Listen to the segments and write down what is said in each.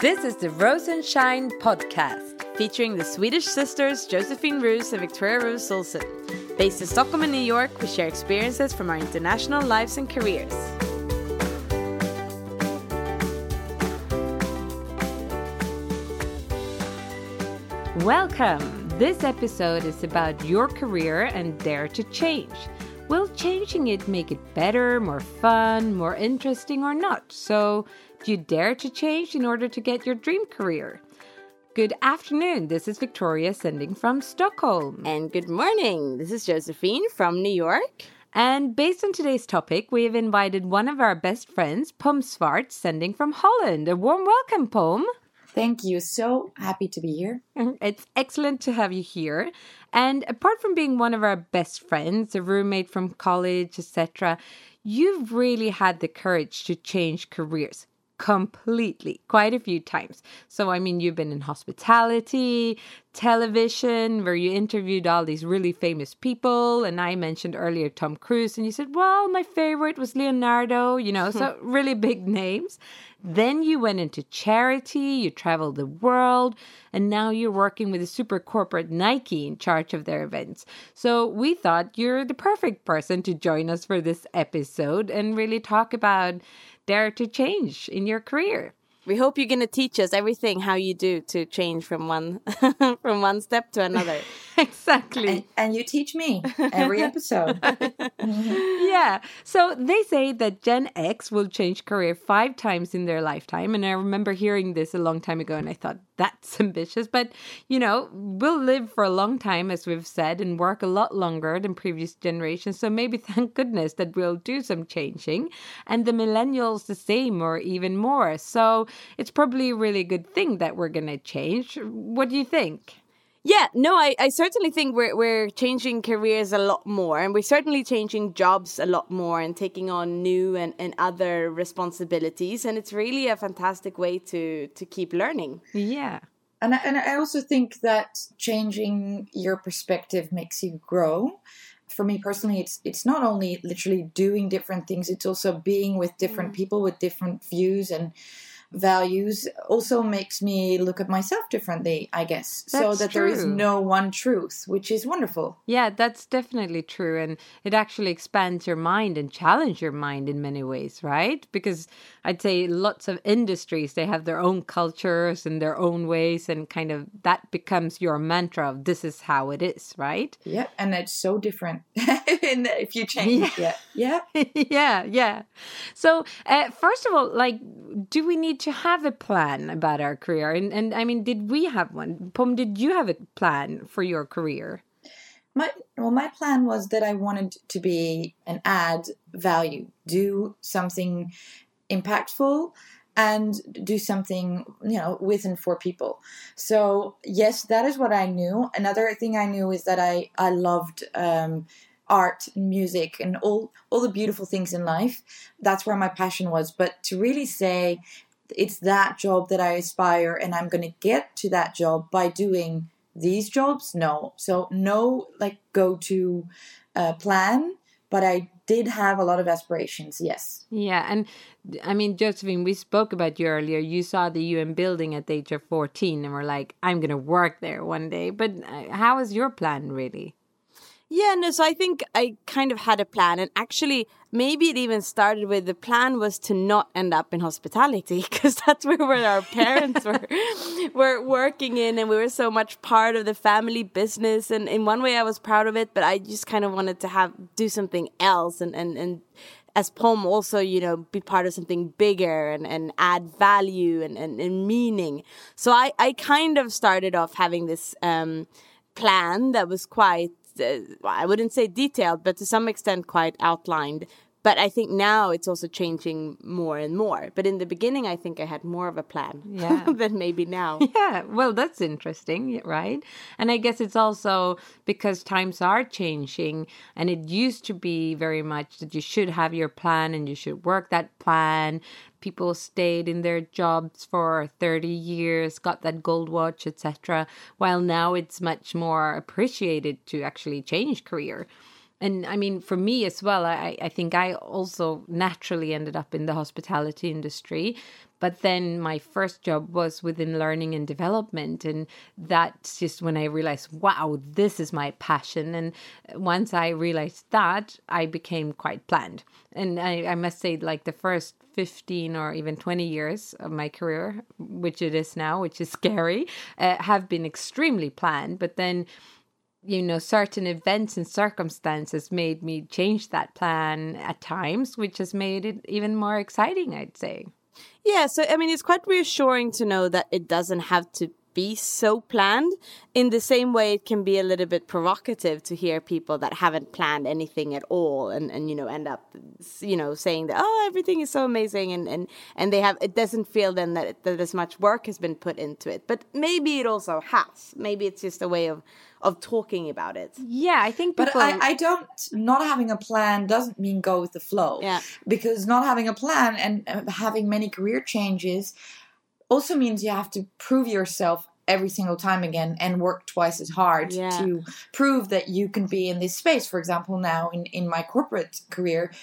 This is the Rose and Shine podcast, featuring the Swedish sisters Josephine Roos and Victoria Roos Olsen. Based in Stockholm and New York, we share experiences from our international lives and careers. Welcome! This episode is about your career and dare to change. Will changing it make it better, more fun, more interesting, or not? So, do you dare to change in order to get your dream career? Good afternoon. This is Victoria sending from Stockholm. And good morning. This is Josephine from New York. And based on today's topic, we have invited one of our best friends, Pom Swart, sending from Holland. A warm welcome, Pom. Thank you. So happy to be here. Mm-hmm. It's excellent to have you here. And apart from being one of our best friends, a roommate from college, etc., you've really had the courage to change careers completely quite a few times. So, I mean, you've been in hospitality, television, where you interviewed all these really famous people. And I mentioned earlier Tom Cruise, and you said, well, my favorite was Leonardo, you know, so really big names. Then you went into charity, you traveled the world, and now you're working with a super corporate Nike in charge of their events. So we thought you're the perfect person to join us for this episode and really talk about dare to change in your career. We hope you're going to teach us everything how you do to change from one from one step to another. exactly. And, and, you teach me every episode. yeah. So they say that Gen X will change career five times in their lifetime. And I remember hearing this a long time ago and I thought, that's ambitious. But, you know, we'll live for a long time, as we've said, and work a lot longer than previous generations. So maybe thank goodness that we'll do some changing. And the millennials the same or even more. So it's probably a really good thing that we're going to change. What do you think? Yeah, no, I, I certainly think we're we're changing careers a lot more and we're certainly changing jobs a lot more and taking on new and, and other responsibilities and it's really a fantastic way to to keep learning. Yeah. And I, and I also think that changing your perspective makes you grow. For me personally, it's it's not only literally doing different things; it's also being with different mm. people with different views and values also makes me look at myself differently, I guess. That's so that true. there is no one truth, which is wonderful. Yeah, that's definitely true. And it actually expands your mind and challenge your mind in many ways, right? Because I'd say lots of industries, they have their own cultures and their own ways, and kind of that becomes your mantra of this is how it is, right? Yeah, and it's so different if you change. Yeah. Yeah. Yeah. yeah. Yeah. So, uh, first of all, like, do we need to have a plan about our career? And, and I mean, did we have one? Pom, did you have a plan for your career? My well, my plan was that I wanted to be an add value, do something impactful, and do something you know with and for people. So yes, that is what I knew. Another thing I knew is that I I loved um, art and music and all all the beautiful things in life that's where my passion was but to really say it's that job that I aspire and I'm going to get to that job by doing these jobs? No. So no like go to uh, plan but I did have a lot of aspirations yes. Yeah and I mean Josephine we spoke about you earlier. You saw the UN building at the age of 14 and were like I'm going to work there one day. But uh, how is your plan really Yeah, no, so I think I kind of had a plan. And actually, maybe it even started with the plan was to not end up in hospitality because that's where, where our parents were, were working in. And we were so much part of the family business. And in one way, I was proud of it, but I just kind of wanted to have do something else and, and, and as Pom also, you know, be part of something bigger and, and add value and, and, and meaning. So I, I kind of started off having this um, plan that was quite Uh, I wouldn't say detailed, but to some extent quite outlined. But I think now it's also changing more and more. But in the beginning, I think I had more of a plan Yeah. than maybe now. Yeah, well, that's interesting, right? And I guess it's also because times are changing, and it used to be very much that you should have your plan and you should work that plan. People stayed in their jobs for 30 years, got that gold watch, etc. While now it's much more appreciated to actually change career. And I mean, for me as well, I, I think I also naturally ended up in the hospitality industry. But then my first job was within learning and development. And that's just when I realized, wow, this is my passion. And once I realized that, I became quite planned. And I, I must say, like the first 15 or even 20 years of my career, which it is now, which is scary, uh, have been extremely planned. But then you know, certain events and circumstances made me change that plan at times, which has made it even more exciting, I'd say. Yeah, so I mean, it's quite reassuring to know that it doesn't have to be so planned. In the same way, it can be a little bit provocative to hear people that haven't planned anything at all, and, and you know end up, you know, saying that oh everything is so amazing, and and and they have it doesn't feel then that that as much work has been put into it. But maybe it also has. Maybe it's just a way of of talking about it. Yeah, I think But. I, I don't. Not having a plan doesn't mean go with the flow. Yeah. Because not having a plan and uh, having many career changes also means you have to prove yourself every single time again and work twice as hard Yeah. to prove that you can be in this space. For example, now in, in my corporate career, m-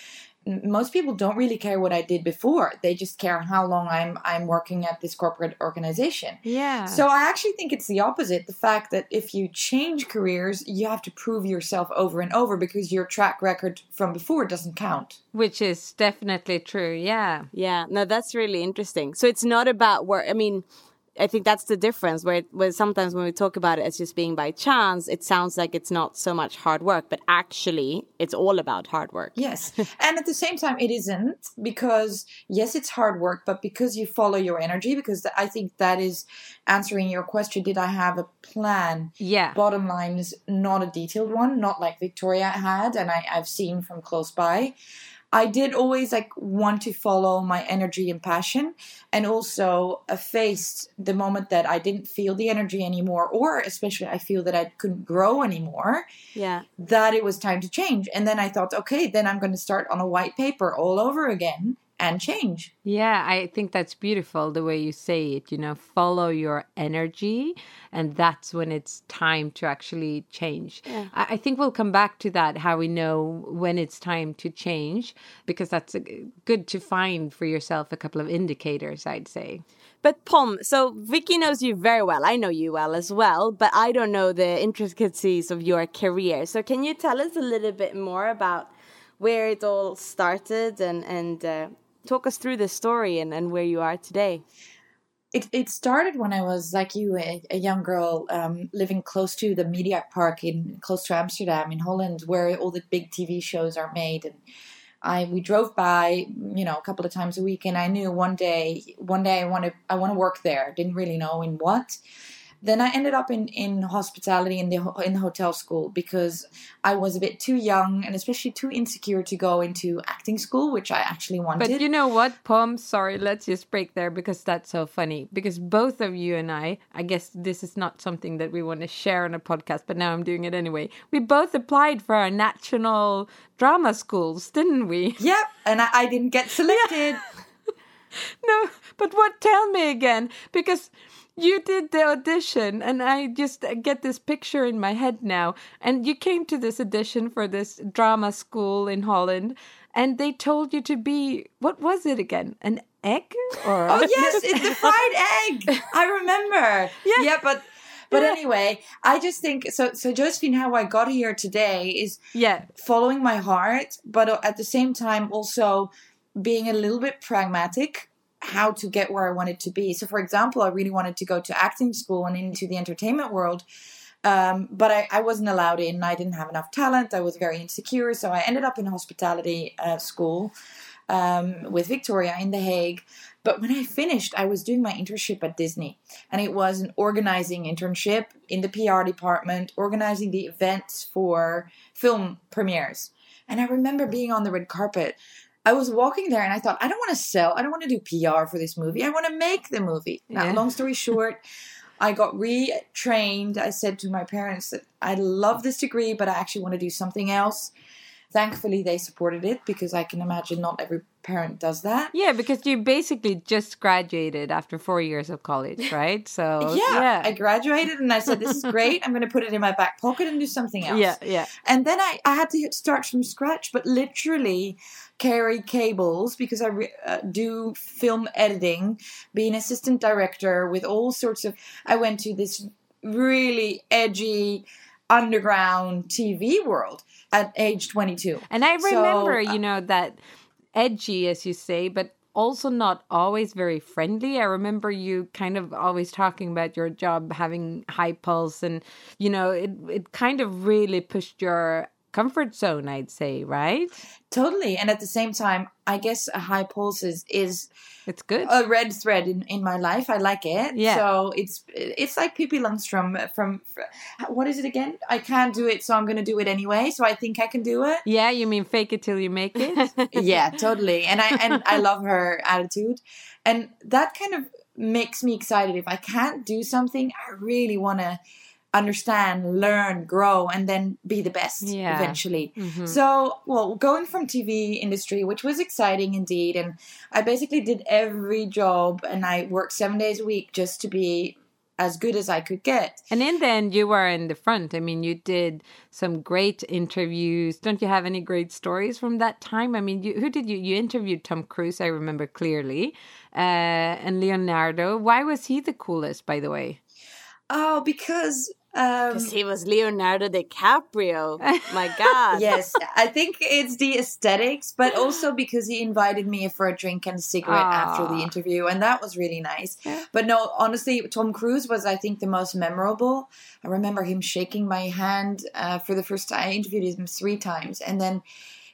most people don't really care what I did before. They just care how long I'm I'm working at this corporate organization. yeah. So I actually think it's the opposite. The fact that if you change careers, you have to prove yourself over and over because your track record from before doesn't count. which is definitely true. Yeah. Yeah, no, that's really interesting. So it's not about work. I mean, I think that's the difference. Where, where sometimes when we talk about it as just being by chance, it sounds like it's not so much hard work, but actually, it's all about hard work. Yes. and at the same time, it isn't because, yes, it's hard work, but because you follow your energy, because th- I think that is answering your question did I have a plan? Yeah. Bottom line is not a detailed one, not like Victoria had, and I, I've seen from close by. I did always like want to follow my energy and passion, and also faced the moment that I didn't feel the energy anymore, or especially I feel that I couldn't grow anymore Yeah, that it was time to change. And then I thought, okay, then I'm going to start on a white paper all over again and change. Yeah, I think that's beautiful the way you say it. You know, follow your energy, and that's when it's time to actually change. I, I think we'll come back to that how we know when it's time to change, because that's a, good to find for yourself a couple of indicators, I'd say. but Pom, so Vicky knows you very well. I know you well as well, but I don't know the intricacies of your career. So can you tell us a little bit more about where it all started and and uh, talk us through this story and, and where you are today? It, it started when I was like you, a, a young girl um, living close to the media park in close to Amsterdam in Holland, where all the big TV shows are made. And I we drove by, you know, a couple of times a week, and I knew one day, one day I want to I want to work there. Didn't really know in what. Then I ended up in, in hospitality in the in the hotel school because I was a bit too young and especially too insecure to go into acting school, which I actually wanted. But you know what, Pom? Sorry, let's just break there because that's so funny. Because both of you and I, I guess this is not something that we want to share on a podcast, but now I'm doing it anyway. We both applied for our national drama schools, didn't we? Yep, and I, I didn't get selected. No, but what? Tell me again, because you did the audition, and I just get this picture in my head now. And you came to this audition for this drama school in Holland, and they told you to be what was it again? An egg? Or Oh yes, it's the fried egg. I remember. Yeah. yeah, but But anyway, I just think so. So Josephine, how I got here today is Yeah. following my heart, but at the same time also being a little bit pragmatic how to get where I wanted to be. So, for example, I really wanted to go to acting school and into the entertainment world. Um, but I, I wasn't allowed in. I didn't have enough talent. I was very insecure. So I ended up in hospitality uh, school um, with Victoria in The Hague. But when I finished, I was doing my internship at Disney. And it was an organizing internship in the PR department, organizing the events for film premieres. And I remember being on the red carpet. I was walking there and I thought, I don't want to sell, I don't want to do PR for this movie. I want to make the movie. Now, Yeah. long story short, I got retrained. I said to my parents that I love this degree, but I actually want to do something else. Thankfully, they supported it because I can imagine not every parent does that. Yeah, because you basically just graduated after four years of college, right? So yeah, I graduated and I said, This is great. I'm going to put it in my back pocket and do something else. yeah, yeah. And then I, I had to start from scratch, but literally carry cables because I re- uh, do film editing, be an assistant director with all sorts of. I went to this really edgy underground TV world at age 22. And I So, remember, uh, you know, that edgy, as you say, but also not always very friendly. I remember you kind of always talking about your job having high pulse, and you know, it it kind of really pushed your comfort zone. I'd say, right? Totally. And at the same time, I guess a high pulse is, is It's good. a red thread in, in my life. I like it. Yeah. So it's it's like Pippi Långstrump from what is it again? I can't do it, so I'm going to do it anyway. So I think I can do it. yeah, you mean fake it till you make it? yeah, totally. And I and I love her attitude, and that kind of makes me excited. If I can't do something, I really want to understand, learn, grow, and then be the best Yeah. eventually. Mhm. So, well, going from TV industry, which was exciting indeed, and I basically did every job, and I worked seven days a week just to be as good as I could get. And in the end, you were in the front. I mean, you did some great interviews. Don't you have any great stories from that time? I mean, you, who did you? You interviewed Tom Cruise, I remember clearly, uh, and Leonardo. Why was he the coolest, by the way? Oh, because um, Because he was Leonardo DiCaprio. My God. yes, I think it's the aesthetics, but also because he invited me for a drink and a cigarette after the interview, and that was really nice. But no, honestly, Tom Cruise was, I think, the most memorable. I remember him shaking my hand uh, for the first time. I interviewed him three times, and then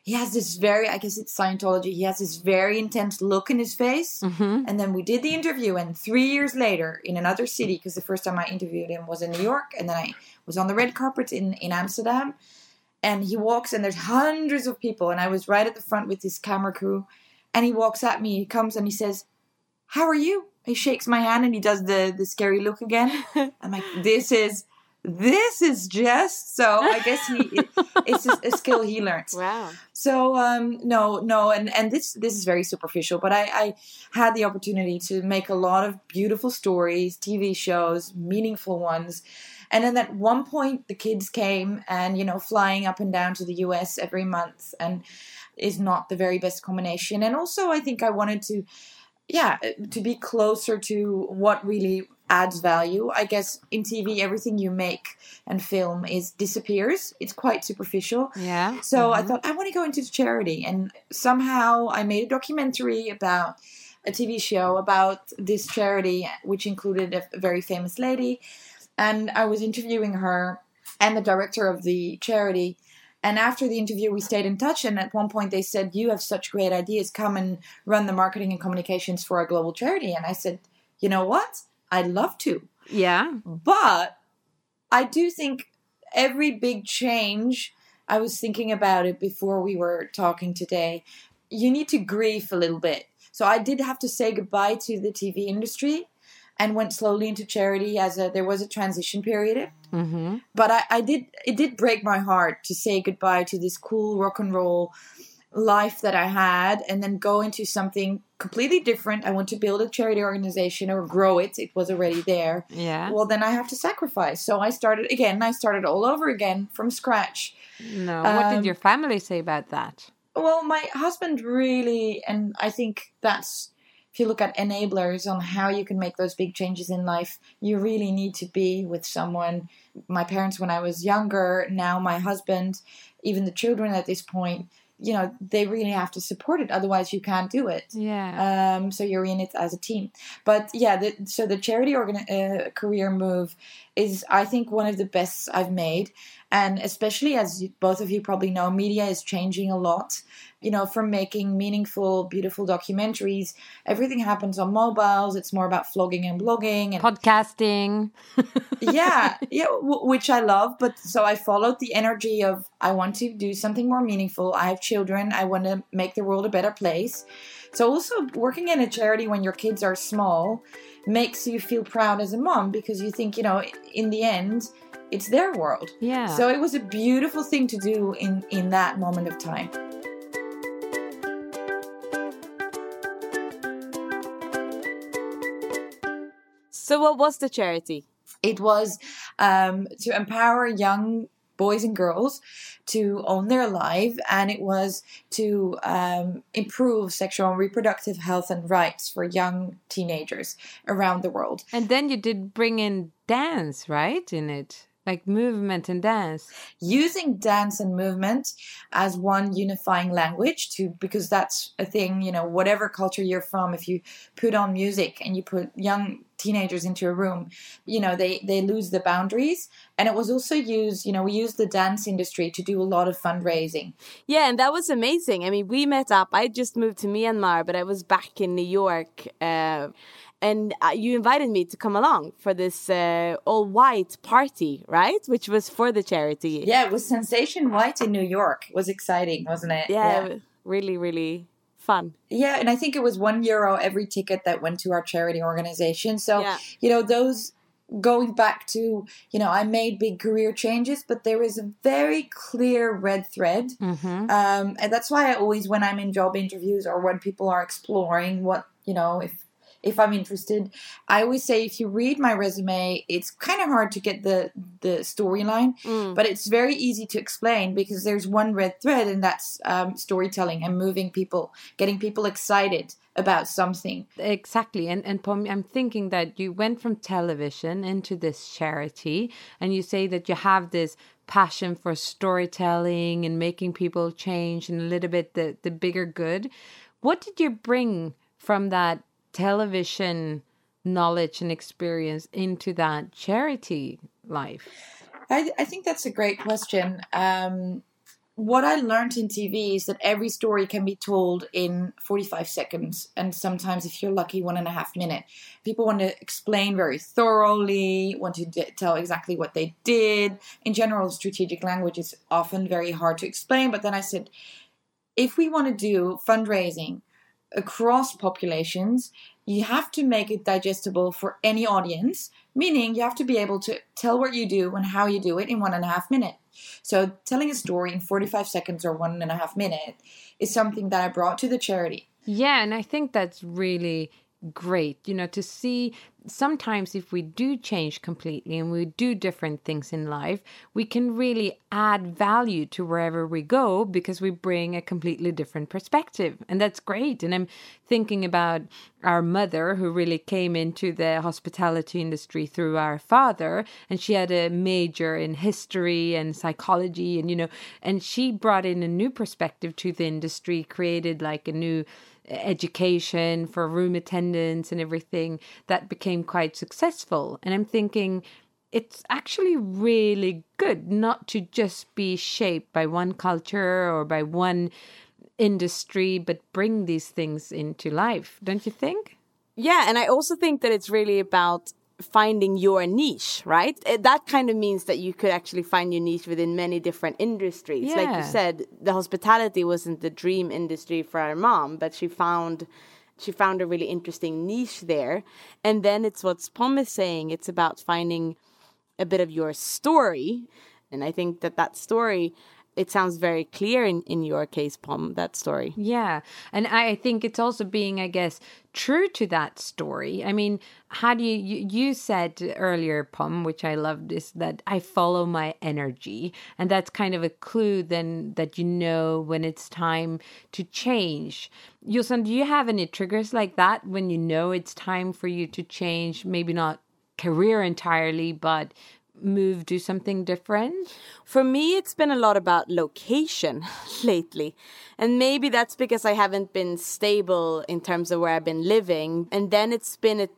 he has this very, I guess it's Scientology, he has this very intense look in his face. Mm-hmm. And then we did the interview, and three years later, in another city, because the first time I interviewed him was in New York, and then I was on the red carpet in, in Amsterdam. And he walks, and there's hundreds of people, and I was right at the front with his camera crew. And he walks at me, he comes and he says, How are you? He shakes my hand and he does the, the scary look again. I'm like, This is. This is just so. I guess he it's a, a skill he learned. Wow. So um, no, no, and and this this is very superficial, but I, I had the opportunity to make a lot of beautiful stories, TV shows, meaningful ones, and then at one point the kids came and you know flying up and down to the U.S. every month and is not the very best combination, and also I think I wanted to, yeah, to be closer to what really adds value. I guess in TV everything you make and film is disappears. It's quite superficial. Yeah. So I thought I want to go into charity, and somehow I made a documentary about a TV show about this charity, which included a very famous lady, and I was interviewing her and the director of the charity. And after the interview, we stayed in touch. And at one point, they said, "You have such great ideas. Come and run the marketing and communications for a global charity." And I said, "You know what? I'd love to." Yeah. But I do think every big change, I was thinking about it before we were talking today, you need to grieve a little bit. So I did have to say goodbye to the TV industry and went slowly into charity as a, there was a transition period. Mm-hmm. But I, I did, it did break my heart to say goodbye to this cool rock and roll life that I had and then go into something completely different. I want to build a charity organization or grow it. It was already there Yeah. well then i have to sacrifice so i started again i started all over again from scratch no. What did um, your family say about that? well my husband really and i think that's if you look at enablers on how you can make those big changes in life, you really need to be with someone. My parents, when I was younger, now my husband, even the children at this point, you know, they really have to support it. Otherwise, you can't do it. Yeah. Um, so you're in it as a team. But yeah, the, so the charity organ- uh, career move is, I think, one of the best I've made. And especially as both of you probably know, media is changing a lot. You know, from making meaningful, beautiful documentaries, everything happens on mobiles. It's more about vlogging and blogging and podcasting. yeah, yeah, w- which I love. But so I followed the energy of I want to do something more meaningful. I have children. I want to make the world a better place. So also working in a charity when your kids are small makes you feel proud as a mom because you think, you know, in the end, it's their world. Yeah. So it was a beautiful thing to do in in that moment of time. So, what was the charity? It was um, to empower young boys and girls to own their life, and it was to um, improve sexual and reproductive health and rights for young teenagers around the world. And then you did bring in dance, right? In it, like movement and dance. Using dance and movement as one unifying language to because that's a thing, you know, whatever culture you're from, if you put on music and you put young teenagers into a room, you know, they they lose the boundaries. And it was also used, you know, we used the dance industry to do a lot of fundraising. Yeah, and that was amazing. I mean, we met up. I just moved to Myanmar, but I was back in New York. Uh, and uh, you invited me to come along for this uh, all white party, right? Which was for the charity. Yeah, it was Sensation White in New York. It was exciting, wasn't it? Yeah, it really, really fun. Yeah, and I think it was one euro every ticket that went to our charity organization. So, Yeah. you know, those going back to, you know, I made big career changes, but there is a very clear red thread. Mm-hmm. Um, and that's why I always, when I'm in job interviews or when people are exploring what, you know, if if I'm interested, I always say if you read my resume, it's kind of hard to get the the storyline, Mm. but it's very easy to explain because there's one red thread, and that's um, storytelling and moving people, getting people excited about something. Exactly. And and Pom, I'm thinking that you went from television into this charity and you say that you have this passion for storytelling and making people change and a little bit the, the bigger good. What did you bring from that television knowledge and experience into that charity life? I, I think that's a great question. Um, what I learned in TV is that every story can be told in 45 seconds, and sometimes, if you're lucky, one and a half minute. People want to explain very thoroughly, want to d- tell exactly what they did. In general, strategic language is often very hard to explain, but then I said, if we want to do fundraising across populations, you have to make it digestible for any audience, meaning you have to be able to tell what you do and how you do it in one and a half minute. So telling a story in 45 seconds or one and a half minute is something that I brought to the charity. Yeah, and I think that's really great, you know, to see sometimes if we do change completely and we do different things in life, we can really add value to wherever we go because we bring a completely different perspective. And that's great. And I'm thinking about our mother who really came into the hospitality industry through our father and she had a major in history and psychology and you know and she brought in a new perspective to the industry created like a new education for room attendants and everything that became quite successful. And I'm thinking it's actually really good not to just be shaped by one culture or by one industry, but bring these things into life, don't you think? Yeah, and I also think that it's really about finding your niche, right? Eh, That kind of means that you could actually find your niche within many different industries. Like you said, the hospitality wasn't the dream industry for our mom, but she found she found a really interesting niche there. And then it's what Pom is saying, it's about finding a bit of your story. And I think that that story it sounds very clear in, in your case, Pom, that story. Yeah. And I think it's also being, I guess, true to that story. I mean, how do you, you, said earlier, Pom, which I loved, is that I follow my energy. And that's kind of a clue then that you know when it's time to change. Jossan, do you have any triggers like that when you know it's time for you to change? Maybe not career entirely, but move do something different? For me, it's been a lot about location lately. And maybe that's because I haven't been stable in terms of where I've been living. And then it's been a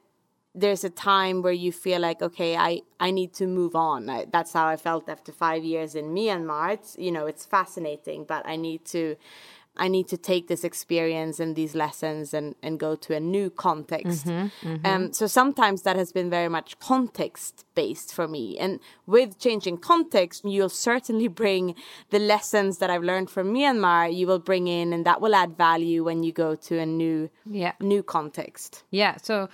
there's a time where you feel like okay i i need to move on I, that's how i felt after five years in myanmar it's you know it's fascinating but i need to I need to take this experience and these lessons and, and go to a new context. Mm-hmm, mm-hmm. Um, so sometimes that has been very much context based for me. And with changing context, you'll certainly bring the lessons that I've learned from Myanmar, you will bring in, and that will add value when you go to a new, yeah. new context. Yeah. So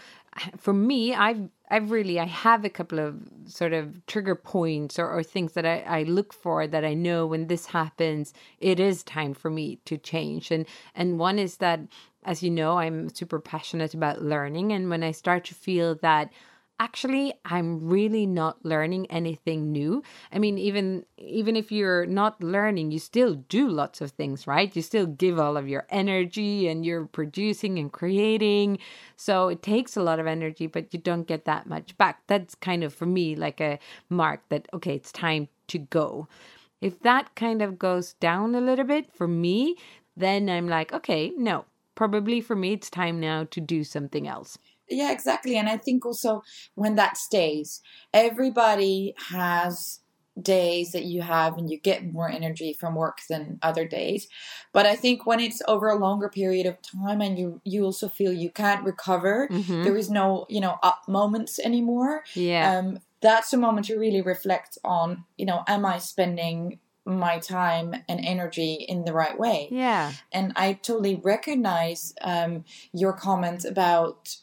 for me, I've I've really I have a couple of sort of trigger points or, or things that I, I look for that I know when this happens, it is time for me to change. And and one is that as you know, I'm super passionate about learning. And when I start to feel that actually i'm really not learning anything new. I mean even even if you're not learning you still do lots of things right? You still give all of your energy and you're producing and creating. So it takes a lot of energy but you don't get that much back. That's kind of for me like a mark that okay it's time to go. If that kind of goes down a little bit for me then i'm like okay no probably for me it's time now to do something else yeah, exactly. And I think also when that stays, everybody has days that you have and you get more energy from work than other days but i think when it's over a longer period of time and you you also feel you can't recover mm-hmm. there is no you know up moments anymore yeah um that's a moment to really reflect on you know am i spending my time and energy in the right way yeah and i totally recognize um your comment about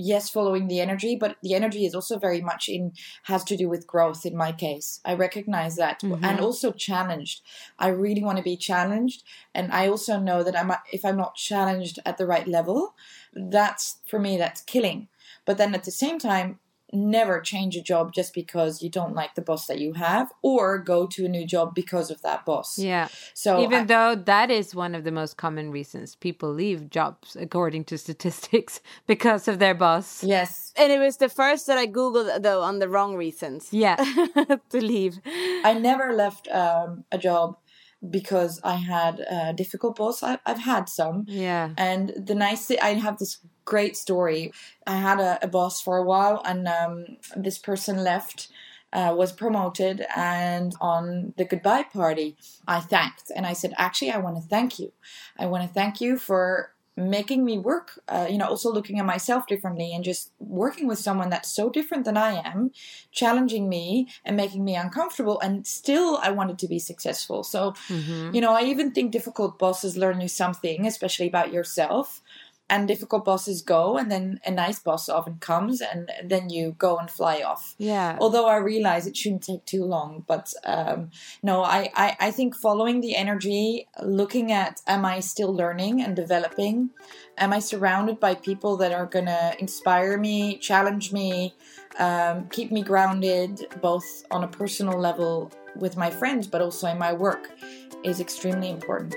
yes following the energy but the energy is also very much in has to do with growth in my case. I recognize that mm-hmm. and also challenged. I really want to be challenged and i also know that i'm if i'm not challenged at the right level that's for me that's killing. But then at the same time never change a job just because you don't like the boss that you have or go to a new job because of that boss. Yeah. So even I, though that is one of the most common reasons people leave jobs according to statistics because of their boss. Yes. And it was the first that I googled though on the wrong reasons. Yeah. to leave. I never left um, a job because I had a difficult boss. I, have had some. Yeah. And the nice thing, I have this great story. I had a, a boss for a while, and um, this person left. Uh, was promoted and on the goodbye party i thanked and i said actually i want to thank you i want to thank you for making me work uh, you know also looking at myself differently and just working with someone that's so different than i am challenging me and making me uncomfortable and still i wanted to be successful so mm-hmm. you know i even think difficult bosses learn you something especially about yourself and difficult bosses go and then a nice boss often comes and then you go and fly off. Yeah. Although i realize it shouldn't take too long but um, no I, I i think following the energy looking at am i still learning and developing? Am i surrounded by people that are gonna inspire me challenge me um, keep me grounded both on a personal level with my friends but also in my work is extremely important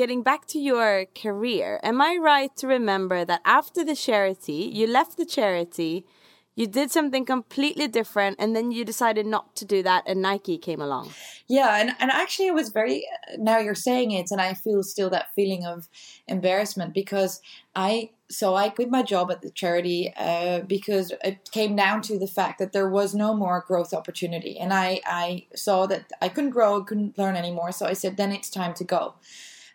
getting back to your career, am I right to remember that after the charity, you left the charity, you did something completely different, and then you decided not to do that, and Nike came along? Yeah, and, and actually, it was very, now you're saying it, and I feel still that feeling of embarrassment because I, so I quit my job at the charity uh, because it came down to the fact that there was no more growth opportunity. And I, I saw that I couldn't grow, couldn't learn anymore. So I said, then it's time to go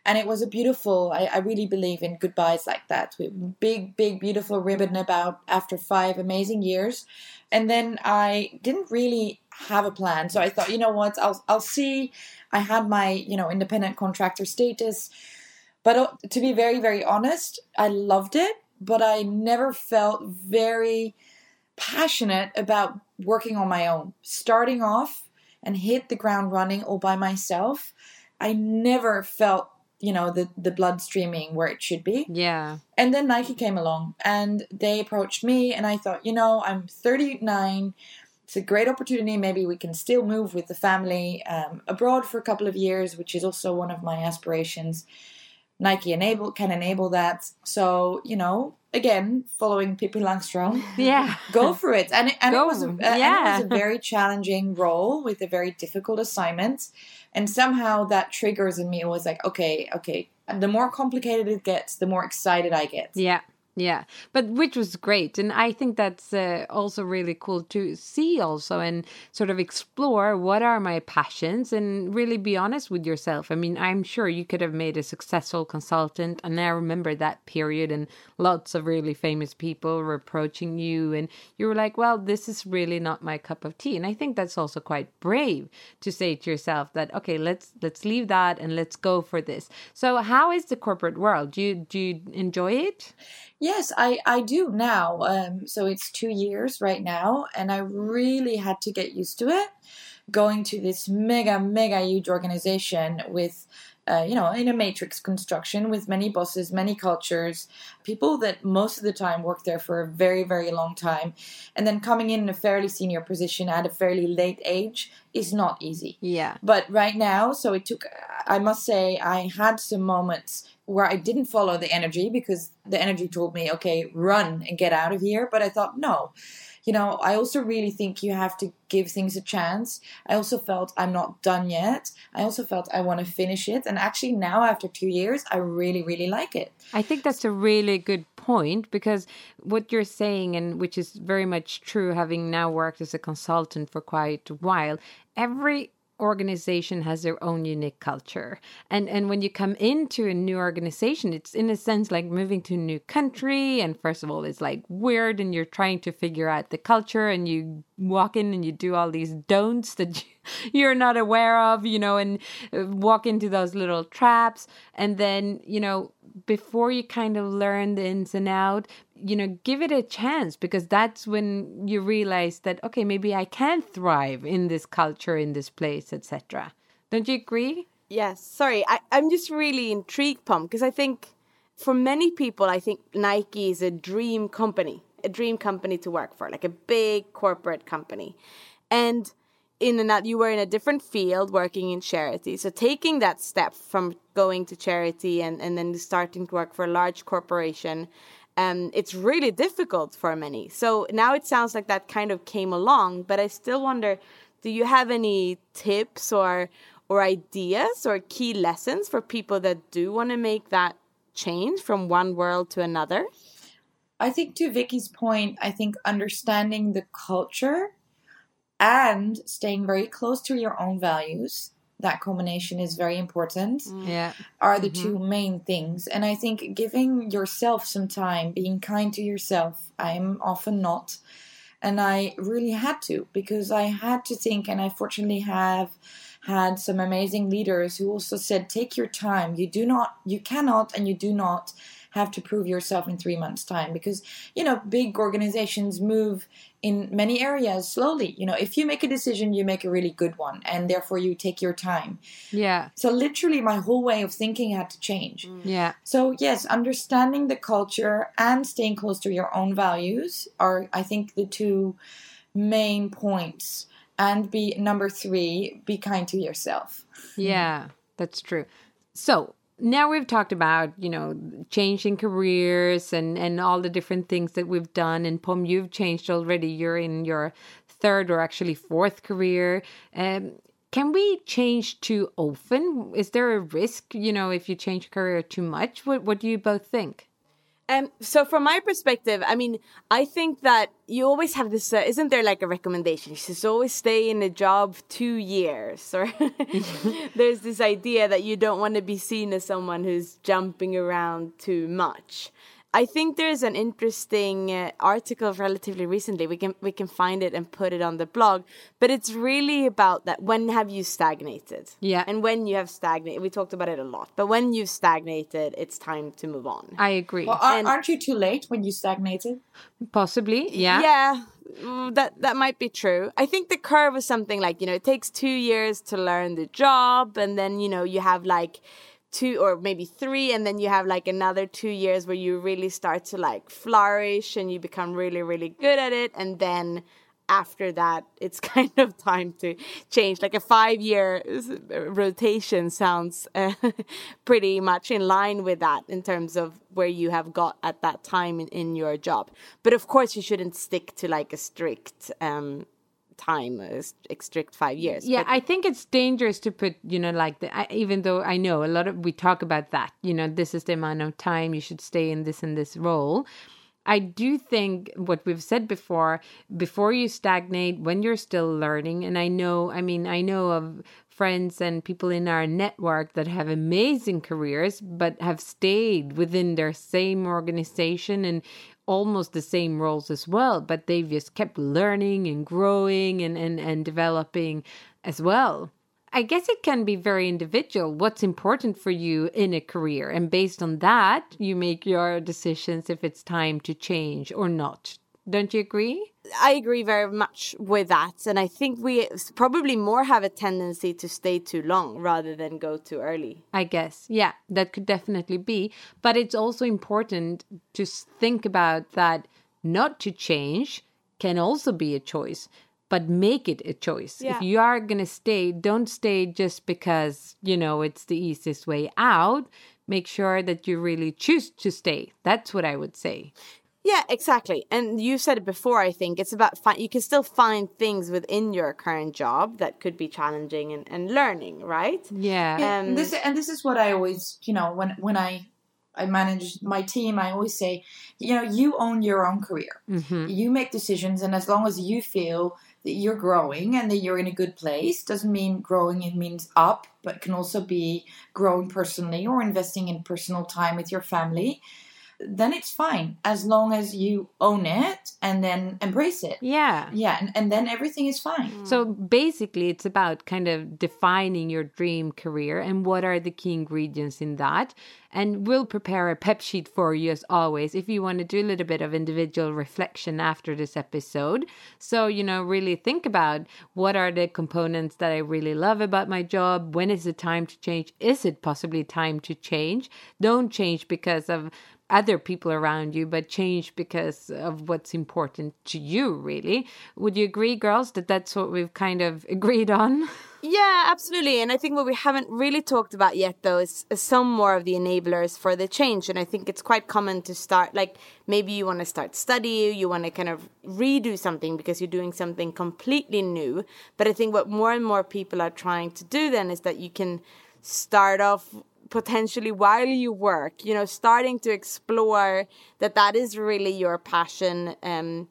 and it was a beautiful I, I, really believe in goodbyes like that. With big big beautiful ribbon about after five amazing years. And then i didn't really have a plan. So i thought you know what? I'll, I'll see. I had my you know independent contractor status. But uh, to be very very honest i loved it but i never felt very passionate about working on my own. Starting off and hit the ground running all by myself i never felt you know the the blood streaming where it should be. Yeah. And then nike came along and they approached me and i thought you know i'm 39 it's a great opportunity. Maybe we can still move with the family um, abroad for a couple of years which is also one of my aspirations. Nike enable can enable that. So you know again following Pippi Långstrump. Yeah, go for it. And it, and it was a, yeah. it was a very challenging role with a very difficult assignment, and somehow that triggers in me. It was like, okay, okay. The more complicated it gets, the more excited I get. Yeah. Yeah, but which was great, and I think that's uh, also really cool to see also and sort of explore what are my passions and really be honest with yourself. I mean, I'm sure you could have made a successful consultant, and I remember that period, and lots of really famous people were approaching you, and you were like, "Well, this is really not my cup of tea," and I think that's also quite brave to say to yourself that, "Okay, let's let's leave that and let's go for this." So, how is the corporate world? Do you do you enjoy it? Yes, I, I do now. Um, so it's two years right now, and I really had to get used to it. Going to this mega, mega huge organization with, uh, you know, in a matrix construction with many bosses, many cultures, people that most of the time work there for a very, very long time, and then coming in, in a fairly senior position at a fairly late age is not easy. Yeah. But right now, so it took, I must say, I had some moments where I didn't follow the energy because the energy told me, okay, run and get out of here. But I thought, no. You know, I also really think you have to give things a chance. I also felt I'm not done yet. I also felt I want to finish it. And actually, now after two years, I really, really like it. I think that's a really good point because what you're saying, and which is very much true, having now worked as a consultant for quite a while, every organization has their own unique culture. And and when you come into a new organization it's in a sense like moving to a new country. And first of all it's like weird and you're trying to figure out the culture and you walk in and you do all these don'ts that you're not aware of you know and uh, walk into those little traps. And then you know before you kind of learn the ins and out you know give it a chance because that's when you realize that okay maybe i can thrive in this culture in this place etc don't you agree? Yes sorry I, i'm just really intrigued pom because i think for many people i think nike is a dream company a dream company to work for like a big corporate company. And in and you were in a different field working in charity. So taking that step from going to charity and, and then starting to work for a large corporation um, it's really difficult for many. So now it sounds like that kind of came along but i still wonder do you have any tips or or ideas or key lessons for people that do want to make that change from one world to another? I think to vicky's point i think understanding the culture and staying very close to your own values that combination is very important mm. Yeah. are the mm-hmm. two main things. And I think giving yourself some time, being kind to yourself, I'm often not. And I really had to because I had to think, and I fortunately have had some amazing leaders who also said, take your time. You do not, you cannot, and you do not have to prove yourself in three months' time because, you know, big organizations move in many areas slowly. You know, if you make a decision, you make a really good one, and therefore you take your time. Yeah. So literally, my whole way of thinking had to change. Mm. Yeah. So yes, understanding the culture and staying close to your own values are, I think, the two main points. And be number three, be kind to yourself. Yeah, that's true. So now we've talked about, you know, changing careers and, and all the different things that we've done. And Pom, you've changed already. You're in your third or actually fourth career. Um, can we change too often? Is there a risk, you know, if you change career too much? What, what do you both think? Um, so from my perspective, I mean, I think that you always have this. Uh, isn't there like a recommendation? You should always stay in a job two years, or there's this idea that you don't want to be seen as someone who's jumping around too much. I think there's an interesting uh, article relatively recently. We can we can find it and put it on the blog. But it's really about that. When have you stagnated? Yeah. And when you have stagnated, we talked about it a lot. But when you've stagnated, it's time to move on. I agree. Well, are, And- aren't you too late when you stagnated? Possibly. Yeah. Yeah, mm, that that might be true. I think the curve is something like you know it takes two years to learn the job, and then you know you have like two or maybe three, and then you have like another two years where you really start to like flourish and you become really really good at it, and then after that it's kind of time to change. Like a five year rotation sounds uh, pretty much in line with that in terms of where you have got at that time in, in your job. But of course you shouldn't stick to like a strict um time st- strict five years Yeah, But- I think it's dangerous to put, you know, like the, I, even though I know a lot of we talk about that, you know, this is the amount of time you should stay in this and this role. I do think what we've said before, before you stagnate, when you're still learning, and I know, I mean, I know of friends and people in our network that have amazing careers, but have stayed within their same organization and almost the same roles as well, but they've just kept learning and growing and, and, and developing as well. I guess it can be very individual what's important for you in a career. And based on that, you make your decisions if it's time to change or not. Don't you agree? I agree very much with that. And I think we probably more have a tendency to stay too long rather than go too early. I guess. Yeah, that could definitely be. But it's also important to think about that not to change can also be a choice, but make it a choice. Yeah. If you are going to stay, don't stay just because, you know, it's the easiest way out. Make sure that you really choose to stay. That's what I would say. Yeah, exactly. And you said it before, I think. It's about fi- you can still find things within your current job that could be challenging and, and learning, right? Yeah. Yeah, Um, and this and this is what I always, you know, when when I I manage my team, I always say, you know, you own your own career. Mhm. You make decisions, and as long as you feel that you're growing and that you're in a good place, doesn't mean growing. It means up, but can also be growing personally or investing in personal time with your family. Then it's fine as long as you own it and then embrace it. Yeah. Yeah, and, and then everything is fine. Mm. So basically, it's about kind of defining your dream career and what are the key ingredients in that. And we'll prepare a pep sheet for you as always if you want to do a little bit of individual reflection after this episode. So, you know, really think about what are the components that I really love about my job? When is it time to change? Is it possibly time to change? Don't change because of other people around you, but change because of what's important to you, really. Would you agree, girls, that that's what we've kind of agreed on? Yeah, absolutely. And I think what we haven't really talked about yet, though, is, some more of the enablers for the change. And I think it's quite common to start, like, maybe you want to start study, you want to kind of redo something because you're doing something completely new. But I think what more and more people are trying to do then is that you can start off potentially while you work you know starting to explore that that is really your passion um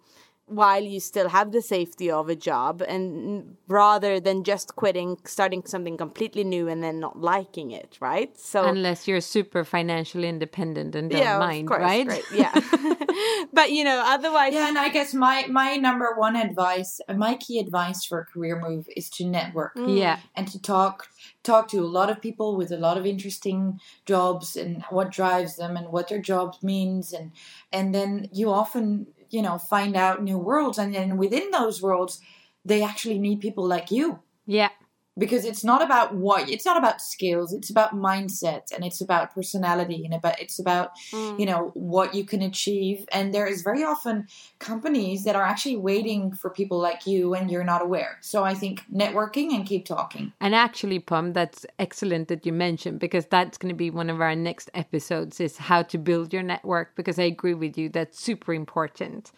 while you still have the safety of a job and rather than just quitting starting something completely new and then not liking it right so unless you're super financially independent and don't yeah, mind course, right? right yeah but you know otherwise yeah and i guess my my number one advice my key advice for a career move is to network mm. yeah and to talk talk to a lot of people with a lot of interesting jobs and what drives them and what their job means. And and then you often you know find out new worlds. And then within those worlds they actually need people like you. Yeah because it's not about what it's not about skills it's about mindset and it's about personality and about it's about mm. you know what you can achieve. And there is very often companies that are actually waiting for people like you and you're not aware. So i think networking and keep talking. And actually pom that's excellent that you mentioned because that's going to be one of our next episodes is how to build your network because i agree with you that's super important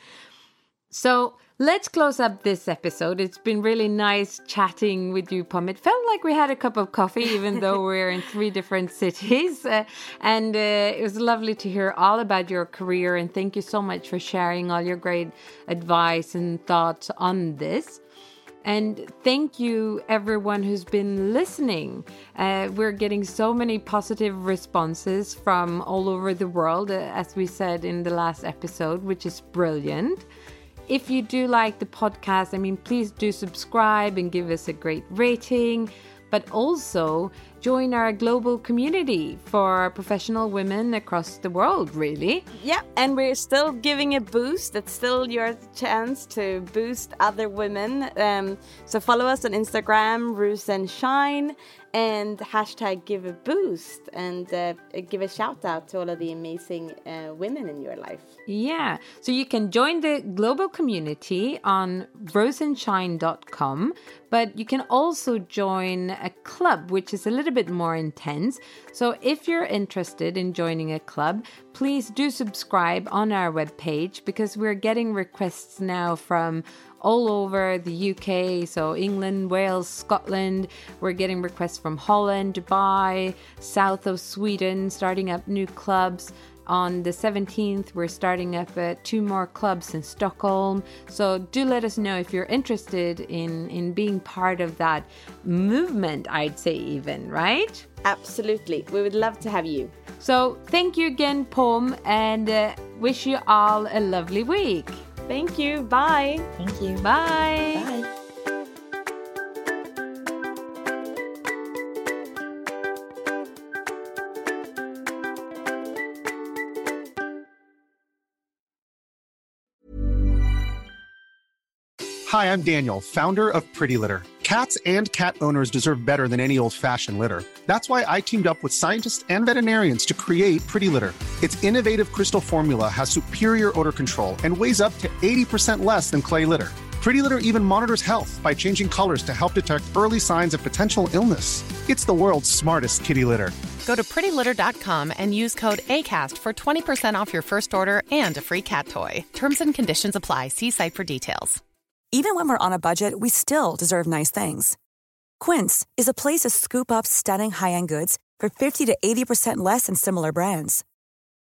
so let's close up this episode. It's been really nice chatting with you, Pom. It felt like we had a cup of coffee, even though we're in three different cities. Uh, and uh, it was lovely to hear all about your career. And thank you so much for sharing all your great advice and thoughts on this. And thank you, everyone who's been listening. Uh, we're getting so many positive responses from all over the world, uh, as we said in the last episode, which is brilliant. If you do like the podcast, I mean, please do subscribe and give us a great rating, but also join our global community for professional women across the world, really. Yeah, and we're still giving a boost. It's still your chance to boost other women. Um, so follow us on Instagram, Ruse and Shine, and hashtag give a boost and uh, give a shout out to all of the amazing uh, women in your life. Yeah, so you can join the global community on roseandshine.com, but you can also join a club, which is a little bit more intense. So if you're interested in joining a club, please do subscribe on our webpage because we're getting requests now from all over the UK, so England, Wales, Scotland. We're getting requests from Holland, Dubai, south of Sweden, starting up new clubs. On the 17th, we're starting up uh, two more clubs in Stockholm. So do let us know if you're interested in, in being part of that movement, I'd say, even, right? Absolutely. We would love to have you. So thank you again, Pom, and uh, wish you all a lovely week. Thank you. Bye. Thank you. Bye. Bye. Hi, I'm Daniel, founder of Pretty Litter. Cats and cat owners deserve better than any old fashioned litter. That's why I teamed up with scientists and veterinarians to create Pretty Litter. Its innovative crystal formula has superior odor control and weighs up to 80% less than clay litter. Pretty Litter even monitors health by changing colors to help detect early signs of potential illness. It's the world's smartest kitty litter. Go to prettylitter.com and use code ACAST for 20% off your first order and a free cat toy. Terms and conditions apply. See site for details. Even when we're on a budget, we still deserve nice things. Quince is a place to scoop up stunning high end goods for 50 to 80% less than similar brands.